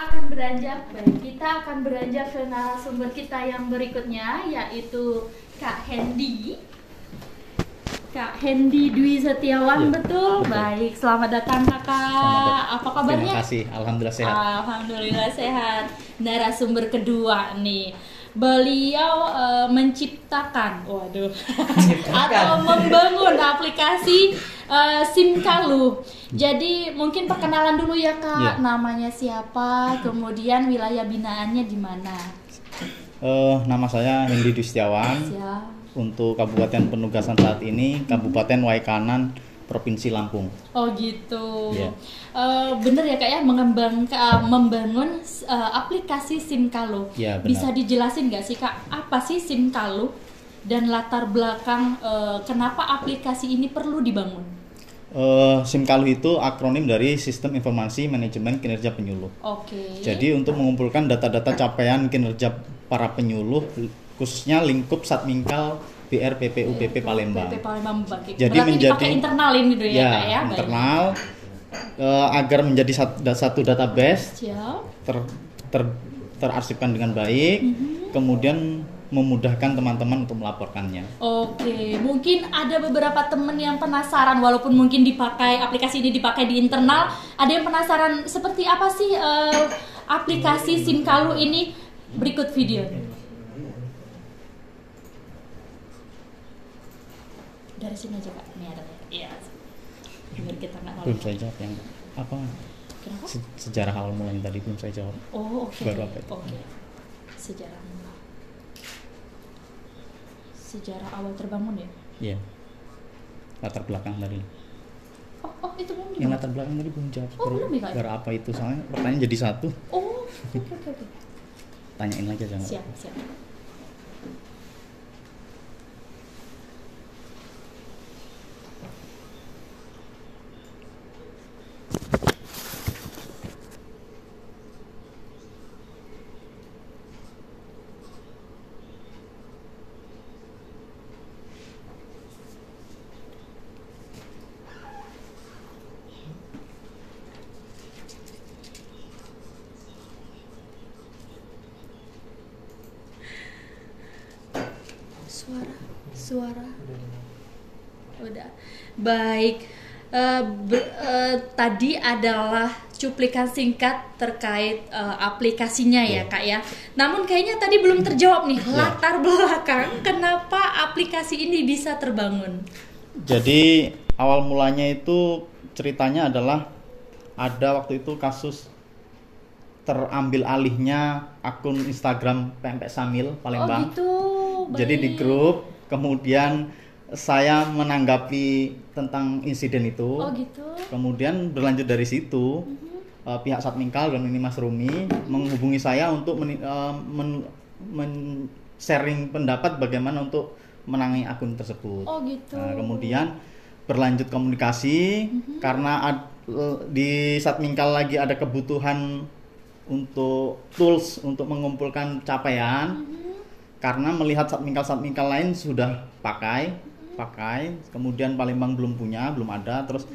akan beranjak baik kita akan beranjak ke narasumber kita yang berikutnya yaitu Kak Hendy Kak Hendy Dwi Setiawan Ya, betul? betul. baik selamat datang kakak Selamat datang. apa kabarnya Terima kasih, alhamdulillah sehat. Alhamdulillah sehat narasumber kedua nih beliau eh, menciptakan waduh atau membangun aplikasi eh, SIM Jadi mungkin perkenalan dulu ya Kak, Iya. namanya siapa, kemudian wilayah binaannya di mana. Eh, nama saya Hendy Dwi Setiawan. Siap. Untuk Kabupaten Penugasan saat ini Kabupaten Waikanan, Provinsi Lampung. Oh gitu. Iya. Eh, bener ya kak ya mengembang eh, membangun eh, aplikasi SIMKALU. Iya, benar. Bisa dijelasin nggak sih kak apa sih SIMKALU dan latar belakang eh, kenapa aplikasi ini perlu dibangun? Eh, SIMKALU itu akronim dari Sistem Informasi Manajemen Kinerja Penyuluh. Oke. Jadi untuk mengumpulkan data-data capaian kinerja para penyuluh khususnya lingkup Satmingkal BR PPU PP Palembang. PP Palembang Bangkit. Jadi Berarti menjadi- internal ini dulu ya, Ya, kak ya. Internal eh, agar menjadi satu database Siap. ter, ter- terarsipkan dengan baik, kemudian memudahkan teman-teman untuk melaporkannya. Oke, mungkin ada beberapa temen yang penasaran walaupun mungkin dipakai aplikasi ini dipakai di internal, ada yang penasaran seperti apa sih eh, aplikasi SIMKALU ini? Berikut video. Dari sini aja kak, ini ada ya. Iya. Biar kita nggak Belum saya jawab yang apa Kenapa? se- sejarah awal mulanya tadi belum saya jawab. Oh oke. Baru apa? Oke. Sejarah mula. Sejarah awal terbangun ya? Iya. Latar belakang tadi. Oh, oh itu belum Yang latar belakang tadi belum jawab. Oh, belum ya? Gara apa itu? Soalnya pertanyaan jadi satu. Oh, oke oke oke. Tanyain lagi jangan. Siap, siap. Baik. Eh, ber- eh, tadi adalah cuplikan singkat terkait eh, aplikasinya ya Iya. kak ya. Namun kayaknya tadi belum terjawab nih Iya. latar belakang kenapa aplikasi ini bisa terbangun. Jadi awal mulanya itu ceritanya adalah ada waktu itu kasus terambil alihnya akun Instagram PMP Samil Oh Palembang. gitu. Jadi di grup kemudian saya menanggapi tentang insiden itu. Oh gitu. Kemudian berlanjut dari situ eh, pihak Satmingkal dan ini Mas Rumi menghubungi saya untuk meni- eh, men- men- sharing pendapat bagaimana untuk menangani akun tersebut. Oh gitu. Nah, kemudian berlanjut komunikasi karena ad- l- di Satmingkal lagi ada kebutuhan untuk tools untuk mengumpulkan capaian karena melihat Satmingkal Satmingkal lain sudah pakai pakai kemudian Palembang belum punya belum ada terus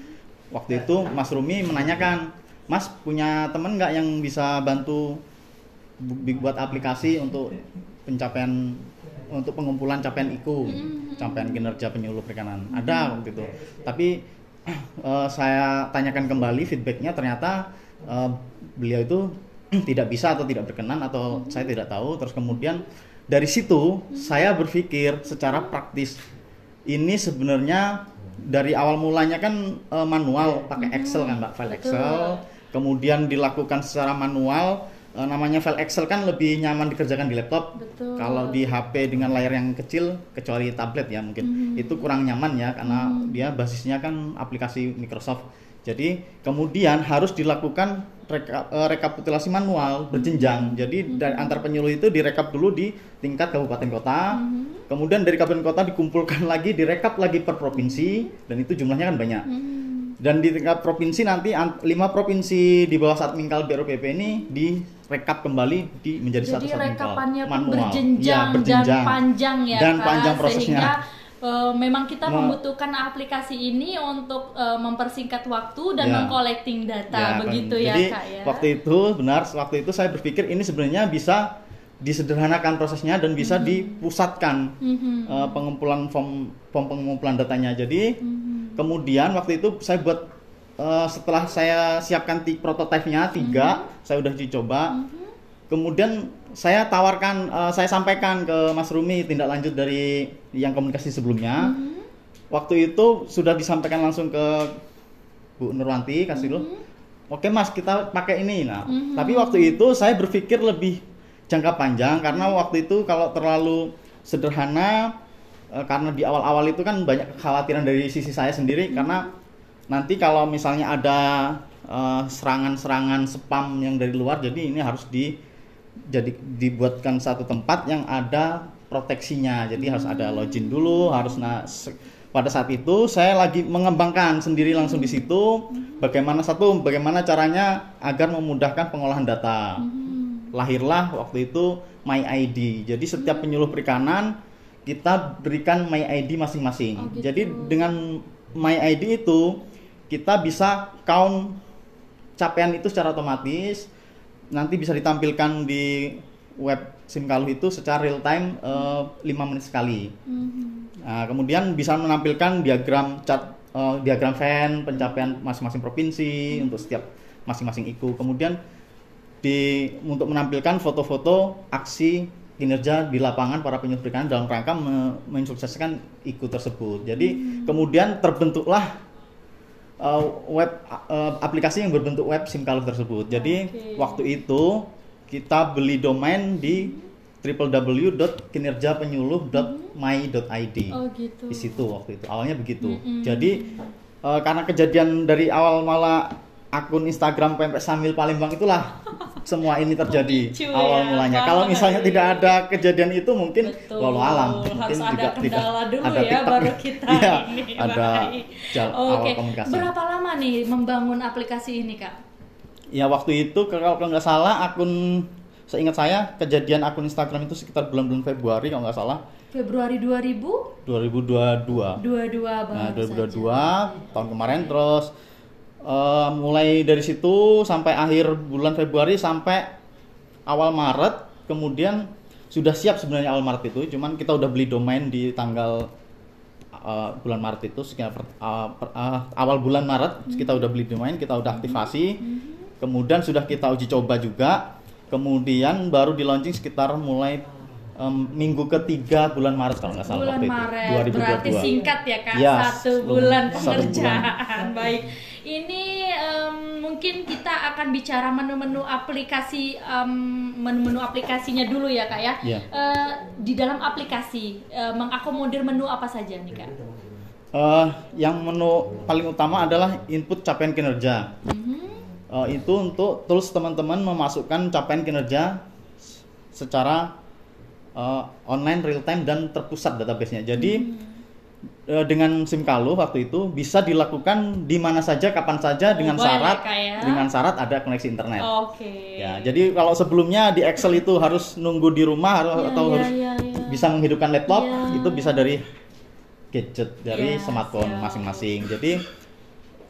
waktu itu Mas Rumi menanyakan Mas punya temen nggak yang bisa bantu buat aplikasi untuk pencapaian untuk pengumpulan capaian IKU, capaian kinerja penyuluh perikanan. Ada waktu itu. Tapi eh, saya tanyakan kembali feedbacknya ternyata eh, beliau itu tidak bisa atau tidak berkenan atau saya tidak tahu. Terus kemudian dari situ saya berpikir secara praktis ini sebenarnya dari awal mulanya kan eh, manual pakai Excel kan Mbak, file Betul. Excel. Kemudian dilakukan secara manual eh, namanya file Excel kan lebih nyaman dikerjakan di laptop. Betul. kalau di HP dengan layar yang kecil kecuali tablet ya mungkin. Itu kurang nyaman ya karena dia basisnya kan aplikasi Microsoft jadi kemudian harus dilakukan reka- eh, rekapitulasi manual berjenjang. Jadi dari antar penyuluh itu direkap dulu di tingkat kabupaten kota. Kemudian dari kabupaten kota dikumpulkan lagi direkap lagi per provinsi dan itu jumlahnya kan banyak. Dan di tingkat provinsi nanti an- lima provinsi di bawah Satmingkal BRPP ini direkap kembali di menjadi satu Jadi Satmingkal rekapannya pun manual. berjenjang, Ya, berjenjang. dan panjang ya dan Kak, panjang prosesnya. sehingga eh, memang kita Me- membutuhkan aplikasi ini untuk eh, mempersingkat waktu dan Ya. mengcollecting data Ya, begitu kan. ya Jadi kak ya. waktu itu benar waktu itu saya berpikir ini sebenarnya bisa disederhanakan prosesnya dan bisa dipusatkan Mhm. eh, pengumpulan form form pengumpulan datanya. Jadi Mhm. kemudian waktu itu saya buat eh, setelah saya siapkan ti- prototipenya tiga, saya udah dicoba. Kemudian saya tawarkan, eh, saya sampaikan ke Mas Rumi tindak lanjut dari yang komunikasi sebelumnya. Waktu itu sudah disampaikan langsung ke Bu Nurwanti kasih dulu. Oke Mas, kita pakai ini. Nah, Mhm. tapi waktu itu saya berpikir lebih jangka panjang karena waktu itu kalau terlalu sederhana eh, karena di awal-awal itu kan banyak kekhawatiran dari sisi saya sendiri karena nanti kalau misalnya ada eh, serangan-serangan spam yang dari luar jadi ini harus di jadi dibuatkan satu tempat yang ada proteksinya. Jadi harus ada login dulu, harus nah pada saat itu saya lagi mengembangkan sendiri langsung di situ bagaimana satu bagaimana caranya agar memudahkan pengolahan data. Lahirlah waktu itu My ID. Jadi setiap penyuluh perikanan kita berikan My ID masing-masing. Oh, gitu. Jadi dengan My ID itu kita bisa count capaian itu secara otomatis nanti bisa ditampilkan di web Simkalu itu secara real time 5 menit sekali. Mhm. Nah, kemudian bisa menampilkan diagram cat eh, diagram fan pencapaian masing-masing provinsi untuk setiap masing-masing IKU. Kemudian di untuk menampilkan foto-foto aksi kinerja di lapangan para penyuluh perikanan dalam rangka me- mensukseskan IKU tersebut. Jadi kemudian terbentuklah uh, web uh, aplikasi yang berbentuk web SIMKALU tersebut. Jadi Oke. waktu itu kita beli domain di www.kinerjapenyuluh.my.id. Oh gitu. Di situ waktu itu awalnya begitu. Mm-mm. Jadi uh, karena kejadian dari awal malah akun Instagram Pempek Sambil Palembang itulah semua ini terjadi Pemicu awal ya, mulanya. Kalau misalnya baik. tidak ada kejadian itu mungkin walau alam Harus mungkin ada juga tidak kendala dulu ada ya baru kita Iya, ini. ada jal- Oke. awal komunikasi. Berapa lama nih membangun aplikasi ini kak? Ya waktu itu kalau nggak salah akun seingat saya kejadian akun Instagram itu sekitar bulan-bulan Februari kalau nggak salah Februari 2000 2022. 22 Nah, baru 2022 saja. tahun kemarin terus eh, mulai dari situ sampai akhir bulan Februari sampai awal Maret kemudian sudah siap sebenarnya awal Maret itu cuman kita udah beli domain di tanggal eh, bulan Maret itu sekitar per- eh, per- eh, awal bulan Maret kita udah beli domain kita udah aktivasi. Kemudian sudah kita uji coba juga. Kemudian baru di launching sekitar mulai em, minggu ketiga bulan Maret kalau nggak salah bulan waktu Maret. itu berarti 2022 singkat ya kak. Ya, satu bulan satu pengerjaan. Baik ini em, mungkin kita akan bicara menu-menu aplikasi em, menu-menu aplikasinya dulu ya kak ya Ya. Eh, di dalam aplikasi eh, mengakomodir menu apa saja nih kak Eh, yang menu paling utama adalah input capaian kinerja. Mhm. Eh, itu untuk tools teman-teman memasukkan capaian kinerja secara eh, online real time dan terpusat databasenya. Jadi eh, dengan SIMKALU waktu itu bisa dilakukan di mana saja, kapan saja dengan Mobile ya, syarat ya? dengan syarat ada koneksi internet. oke Ya, jadi kalau sebelumnya di Excel itu harus nunggu di rumah atau- Ya, atau ya, harus ya, ya. bisa menghidupkan laptop, Ya. itu bisa dari gadget dari Ya, smartphone siap. masing-masing. Jadi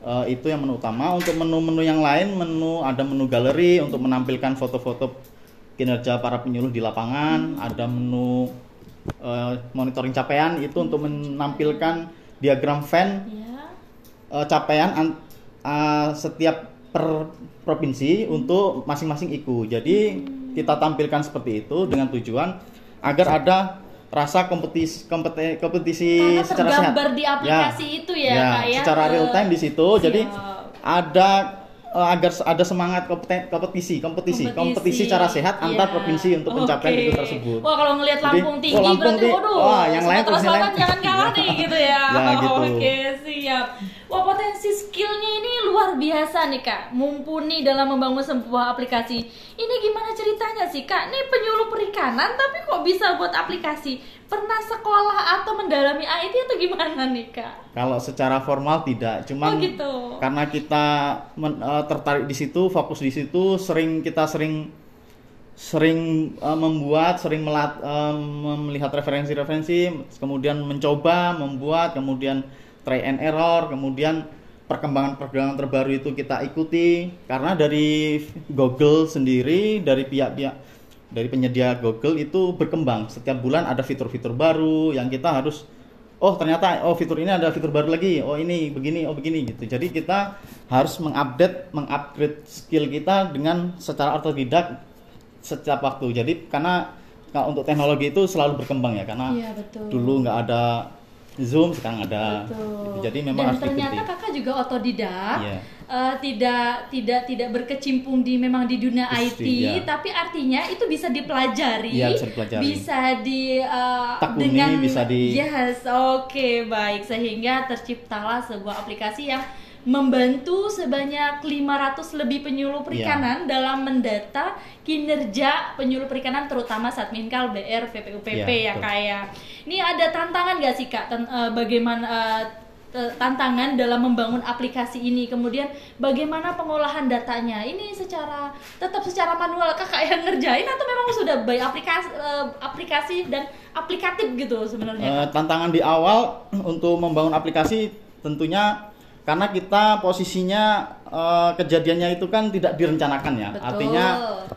eh, itu yang menu utama. Untuk menu-menu yang lain, menu ada menu galeri untuk menampilkan foto-foto kinerja para penyuluh di lapangan, ada menu eh, monitoring capaian itu untuk menampilkan diagram fan ya eh, capaian an- eh, setiap per provinsi untuk masing-masing IKU. Jadi kita tampilkan seperti itu dengan tujuan agar ada rasa kompetisi kompeti- kompetisi Karena secara sehat. di aplikasi itu ya, Kak, ya? Secara real time di situ. Jadi Siap. ada eh, agar ada semangat kompeten- kompetisi, kompetisi, kompetisi secara sehat antar Iya. provinsi untuk pencapaian Oke. itu tersebut. Wah kalau ngelihat Jadi, Lampung oh, tinggi Lampung berarti waduh. Wah, yang lain Selatan lain. jangan kalah nih gitu ya. Ya, gitu. Oke siap. Wah potensi skillnya ini luar biasa nih kak. Mumpuni dalam membangun sebuah aplikasi. Ini gimana ceritanya sih kak? Ini penyuluh perikanan tapi kok bisa buat aplikasi? Pernah sekolah atau mendalami IT atau gimana nih kak? Kalau secara formal tidak, cuman Oh, gitu. karena kita men- eh, tertarik di situ, fokus di situ, sering kita sering sering uh, membuat, sering melat, uh, melihat referensi-referensi, kemudian mencoba membuat, kemudian try and error, kemudian perkembangan-perkembangan terbaru itu kita ikuti karena dari Google sendiri, dari pihak-pihak dari penyedia Google itu berkembang setiap bulan ada fitur-fitur baru yang kita harus oh ternyata oh fitur ini ada fitur baru lagi oh ini begini oh begini gitu jadi kita harus mengupdate mengupgrade skill kita dengan secara otodidak setiap waktu. Jadi karena untuk teknologi itu selalu berkembang ya karena Iya, betul. dulu nggak ada Zoom sekarang ada. Betul. Jadi memang Dan harus ternyata diikuti. kakak juga otodidak, Iya. eh, tidak tidak tidak berkecimpung di memang di dunia Pasti, IT, iya. tapi artinya itu bisa dipelajari, Iya, bisa dipelajari. bisa di eh, Tekuni, dengan bisa di- yes, oke baik sehingga terciptalah sebuah aplikasi yang membantu sebanyak 500 lebih penyuluh perikanan dalam mendata kinerja penyuluh perikanan terutama Satminkal BR VPUPP Iya, ya betul. kak ya. Ini ada tantangan gak sih kak ten- eh, bagaimana te- tantangan dalam membangun aplikasi ini kemudian bagaimana pengolahan datanya ini secara tetap secara manual kakak yang ngerjain atau memang sudah by aplikasi aplikasi dan aplikatif gitu sebenarnya Eh, tantangan di awal untuk membangun aplikasi tentunya karena kita posisinya eh, kejadiannya itu kan tidak direncanakan ya. Betul. Artinya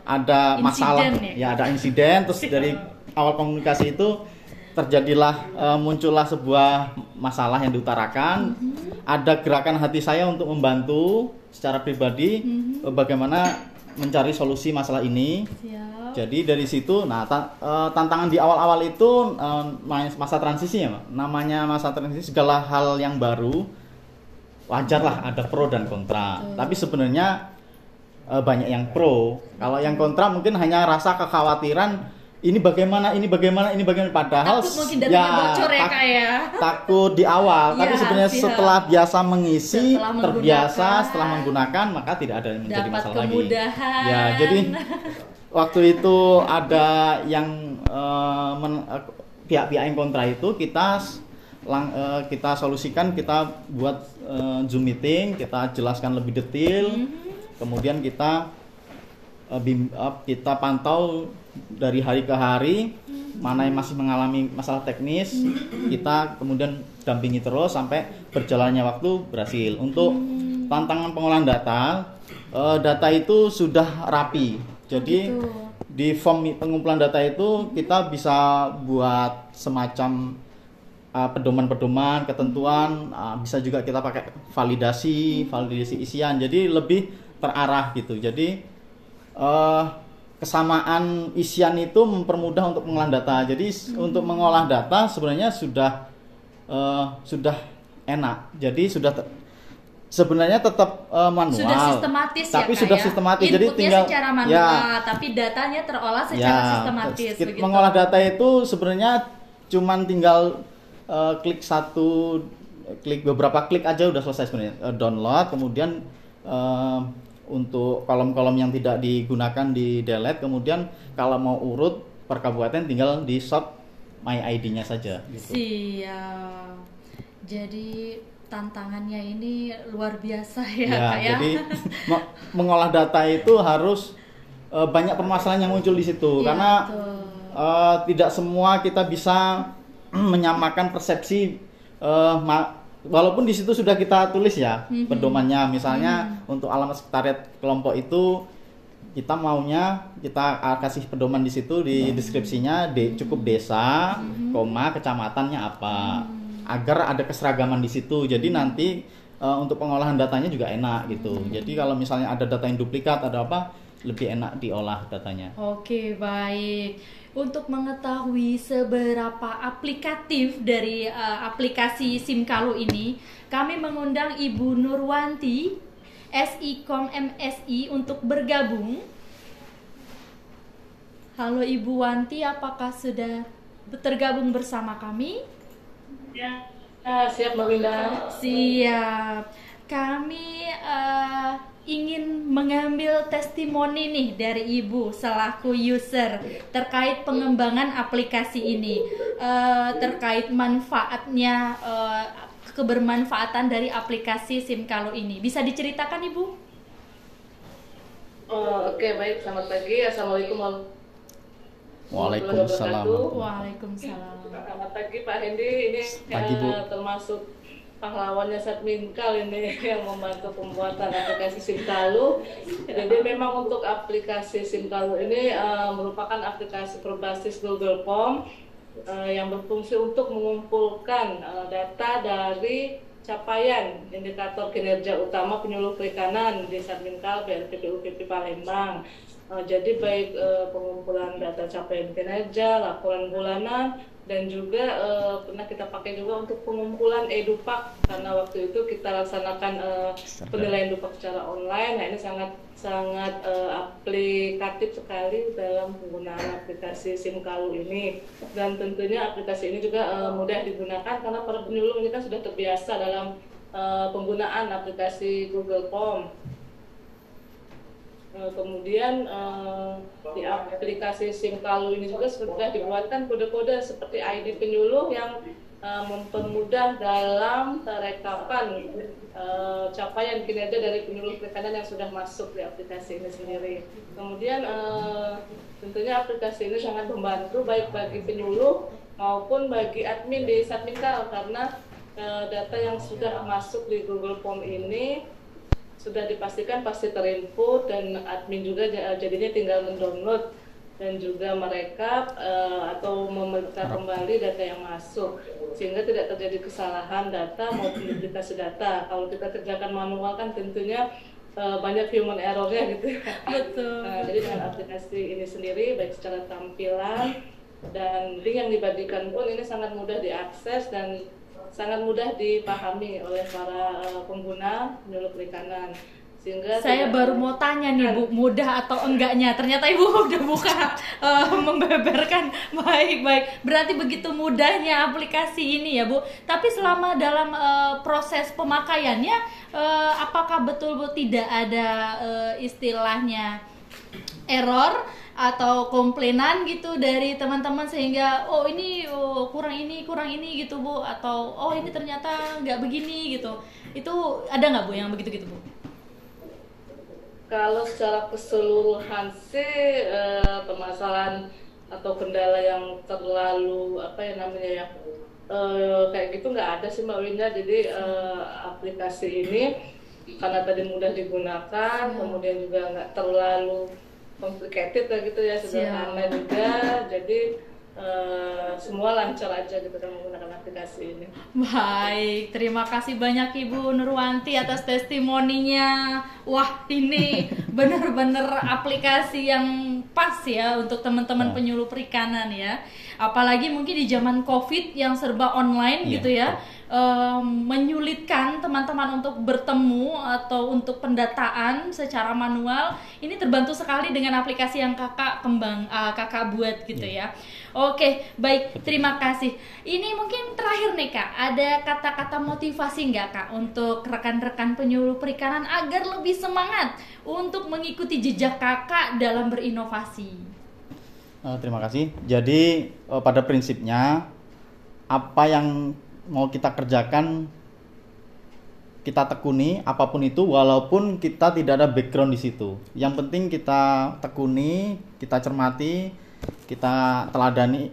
ada masalah Insiden ya? ya ada insiden terus dari awal komunikasi itu terjadilah eh, muncullah sebuah masalah yang diutarakan. Mhm. Ada gerakan hati saya untuk membantu secara pribadi Mhm. eh, bagaimana mencari solusi masalah ini. Siap. Jadi dari situ, nah ta- eh, tantangan di awal-awal itu mas- masa transisi ya, namanya masa transisi segala hal yang baru wajar lah ada pro dan kontra. Betul. Tapi sebenarnya eh, banyak yang pro. Kalau yang kontra mungkin hanya rasa kekhawatiran ini bagaimana, ini bagaimana, ini bagaimana. Padahal Takut mungkin datanya bocor ya tak- kak ya takut di awal, tapi Iya, sebenarnya setelah biasa mengisi, Setelah terbiasa, setelah menggunakan, maka tidak ada yang menjadi dapat masalah lagi. kemudahan Ya, jadi waktu itu ada yang eh, men- eh, pihak-pihak yang kontra itu kita lang- eh, kita solusikan kita buat eh, zoom meeting kita jelaskan lebih detail. Mhm. kemudian kita eh, bim- eh, kita pantau dari hari ke hari mana yang masih mengalami masalah teknis. Kita kemudian dampingi terus sampai berjalannya waktu berhasil. Untuk tantangan pengolahan data data itu sudah rapi. Jadi Gitu. di form pengumpulan data itu kita bisa buat semacam uh, pedoman-pedoman, ketentuan, uh, bisa juga kita pakai validasi, validasi isian. Jadi lebih terarah gitu. Jadi uh, kesamaan isian itu mempermudah untuk pengolahan data. Jadi s- untuk mengolah data sebenarnya sudah uh, sudah enak. Jadi sudah sebenarnya tetap uh, manual. sudah sistematis tapi ya sudah ya? sistematis. Jadi Inputnya tinggal secara manual ya, tapi datanya terolah secara sistematis kita begitu mengolah data itu sebenarnya cuman tinggal eh, klik satu klik beberapa klik aja udah selesai sebenarnya Eh, download kemudian eh, untuk kolom-kolom yang tidak digunakan di delete kemudian kalau mau urut per kabupaten tinggal di shop my ID-nya saja gitu. siap jadi tantangannya ini luar biasa ya, Ya, Kak ya jadi me- mengolah data itu harus eh, banyak permasalahan yang muncul di situ Iya, karena betul. eh, tidak semua kita bisa menyamakan persepsi ma- walaupun di situ sudah kita tulis ya Mhm. pedomannya misalnya untuk alamat sekretariat kelompok itu kita maunya kita ah, kasih pedoman di situ di deskripsinya de, cukup desa, koma kecamatannya apa agar ada keseragaman di situ. Jadi nanti eh, untuk pengolahan datanya juga enak gitu. Jadi kalau misalnya ada data yang duplikat ada apa lebih enak diolah datanya. Oke, baik. Untuk mengetahui seberapa aplikatif dari eh, aplikasi SIMKALU ini, kami mengundang Ibu Nurwanti, SIKOM MSI untuk bergabung. Halo Ibu Wanti, apakah sudah tergabung bersama kami? Ya, ah, siap Mbak Winda. Siap. Kami eh, ingin mengambil testimoni nih dari Ibu selaku user terkait pengembangan aplikasi ini, Eh, terkait manfaatnya, eh, kebermanfaatan dari aplikasi SIMKALU ini. Bisa diceritakan Ibu? Oh, Oke, baik. Selamat pagi. Assalamualaikum Waalaikumsalam. Waalaikumsalam. Selamat pagi Pak Hendi. Ini Pagi, Bu. termasuk pahlawannya Satminkal ini yang membantu pembuatan aplikasi Simkalu. Jadi memang untuk aplikasi Simkalu ini eh, merupakan aplikasi berbasis Google Form eh, yang berfungsi untuk mengumpulkan eh, data dari capaian indikator kinerja utama penyuluh perikanan di Satminkal BRPPU PP Palembang. Eh, jadi baik eh, pengumpulan data capaian kinerja, laporan bulanan, dan juga eh, pernah kita pakai juga untuk pengumpulan edupak karena waktu itu kita laksanakan eh, penilaian edupak secara online. Nah ini sangat sangat eh, aplikatif sekali dalam penggunaan aplikasi SIMKALU ini dan tentunya aplikasi ini juga eh, mudah digunakan karena para penyuluh ini kan sudah terbiasa dalam eh, penggunaan aplikasi Google Form. Eh, kemudian eh, di aplikasi SIMKALU ini juga sudah dibuatkan kode-kode seperti ID penyuluh yang eh, mempermudah dalam rekapan eh, capaian kinerja dari penyuluh perikanan yang sudah masuk di aplikasi ini sendiri. Kemudian tentunya aplikasi ini sangat membantu baik bagi penyuluh maupun bagi admin di Satminkal karena data yang sudah masuk di Google Form ini sudah dipastikan pasti terinput dan admin juga ja- jadinya tinggal mendownload dan juga merekap eh, atau memeriksa kembali data yang masuk sehingga tidak terjadi kesalahan data maupun duplikasi data. Kalau kita kerjakan manual kan tentunya eh, banyak human errornya gitu. ya. Betul. Nah, jadi dengan aplikasi ini sendiri baik secara tampilan dan link yang dibagikan pun ini sangat mudah diakses dan sangat mudah dipahami oleh para eh, pengguna penyuluh perikanan sehingga Saya tidak- baru mau tanya nih Bu, mudah atau enggaknya? Ternyata Ibu udah buka eh, membeberkan baik-baik. Berarti begitu mudahnya aplikasi ini ya Bu. Tapi selama dalam eh, proses pemakaiannya, eh, apakah betul Bu tidak ada eh, istilahnya error atau komplainan gitu dari teman-teman sehingga oh ini oh, kurang ini kurang ini gitu bu. Atau oh ini ternyata nggak begini gitu. Itu ada nggak bu yang begitu gitu bu? Kalau secara keseluruhan sih eh, permasalahan atau kendala yang terlalu apa ya namanya ya eh, kayak gitu nggak ada sih Mbak Winda. Jadi eh, aplikasi ini karena tadi mudah digunakan, kemudian juga nggak terlalu complicated lah gitu ya sederhana juga. Jadi eh, semua lancar aja gitu kan menggunakan aplikasi ini. Baik, terima kasih banyak Ibu Nurwanti atas testimoninya. Wah, ini benar-benar aplikasi yang pas ya untuk teman-teman Ya. penyuluh perikanan ya. Apalagi mungkin di zaman Covid yang serba online Iya, gitu ya. em, menyulitkan teman-teman untuk bertemu atau untuk pendataan secara manual. Ini terbantu sekali dengan aplikasi yang Kakak kembang eh, Kakak buat gitu ya. Oke, baik. Terima kasih. Ini mungkin terakhir nih Kak, ada kata-kata motivasi nggak Kak untuk rekan-rekan penyuluh perikanan agar lebih semangat untuk mengikuti jejak Kakak dalam berinovasi? Eh, terima kasih. Jadi eh, pada prinsipnya apa yang mau kita kerjakan kita tekuni apa pun itu walaupun kita tidak ada background di situ. Yang penting kita tekuni, kita cermati, kita teladani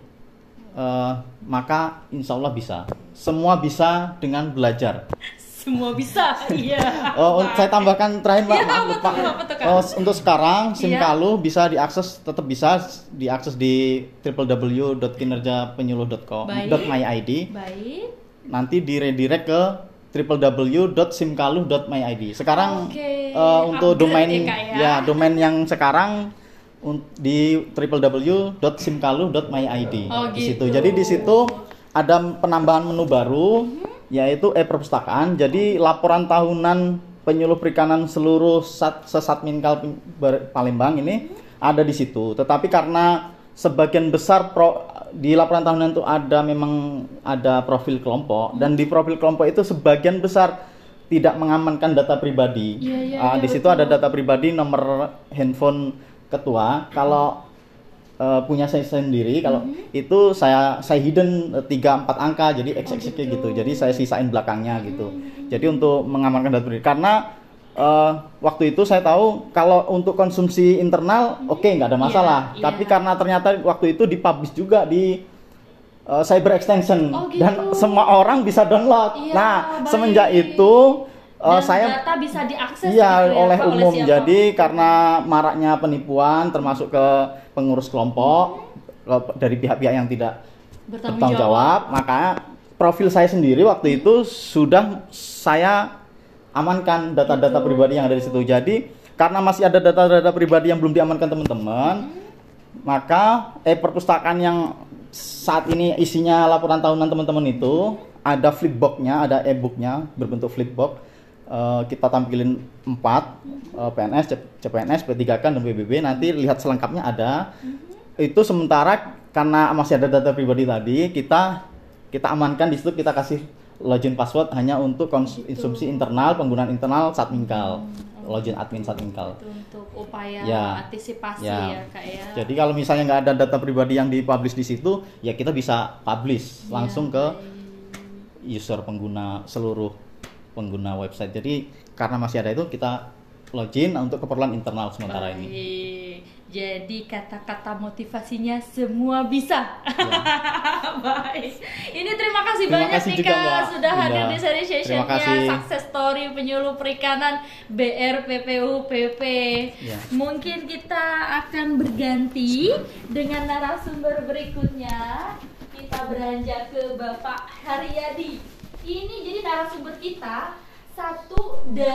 eh, maka insya Allah bisa. Semua bisa dengan belajar. Semua bisa, iya. Oh, saya tambahkan terakhir maaf lupa. betul, Kak. Oh, untuk sekarang SIM Iya. Kalu bisa diakses tetap bisa diakses di www.kinerjapenyuluh.com Baik. Nanti di redirect ke www.simkalu.myid. Sekarang Oke, eh, untuk upgrade domain ya, ya. ya domain yang sekarang di www.simkalu.myid Oh, di situ. gitu. Jadi di situ ada penambahan menu baru yaitu e-perpustakaan. Jadi laporan tahunan penyuluh perikanan seluruh sat, sesatminkal Pen- Bar- Palembang ini ada di situ. Tetapi karena sebagian besar pro, di laporan tahunan itu ada memang ada profil kelompok dan di profil kelompok itu sebagian besar tidak mengamankan data pribadi. Iya, iya, Ah, iya, di situ ada data pribadi, nomor handphone ketua. Kalau eh, punya saya sendiri, kalau itu saya saya hidden eh, tiga empat angka, jadi XX gitu. Jadi saya sisain belakangnya gitu. Jadi untuk mengamankan data pribadi karena eh, waktu itu saya tahu kalau untuk konsumsi internal oke nggak ada masalah. Iya, Tapi iya. karena ternyata waktu itu dipublish juga di eh, Cyber Extension Oh, gitu. dan semua orang bisa download. Iya, nah, baik. semenjak itu eh, Dan saya data bisa diakses Iya gitu ya, oleh Pak, umum. siapa? Jadi karena maraknya penipuan termasuk ke pengurus kelompok ke- dari pihak-pihak yang tidak bertanggung bertanggung jawab, maka profil saya sendiri waktu itu sudah saya amankan data-data Gitu. pribadi yang ada di situ. Jadi karena masih ada data-data pribadi yang belum diamankan teman-teman, maka eh perpustakaan yang saat ini isinya laporan tahunan teman-teman itu ada flipboxnya, ada e-booknya berbentuk flipbox. Eh, kita tampilin empat eh, PNS, C- CPNS, P3K dan PBB. Nanti lihat selengkapnya ada. Itu sementara karena masih ada data pribadi tadi, kita kita amankan di situ kita kasih login password hanya untuk konsumsi internal, penggunaan internal Satminkal. Login admin Satminkal. Itu untuk upaya Ya. antisipasi Ya. ya, Kak ya. Jadi kalau misalnya nggak ada data pribadi yang dipublish di situ, ya kita bisa publish langsung Iya, ke user pengguna seluruh pengguna website. Jadi karena masih ada itu kita login untuk keperluan internal sementara ini. Jadi kata-kata motivasinya semua bisa. Baik. Ini terima kasih Terima banyak kasih nih juga, Mbak. sudah hadir Iya. di seri sessionnya. Success Story Penyuluh Perikanan BRPPU PP. Iya. Mungkin kita akan berganti dengan narasumber berikutnya. Kita beranjak ke Bapak Haryadi. Ini jadi narasumber kita satu dari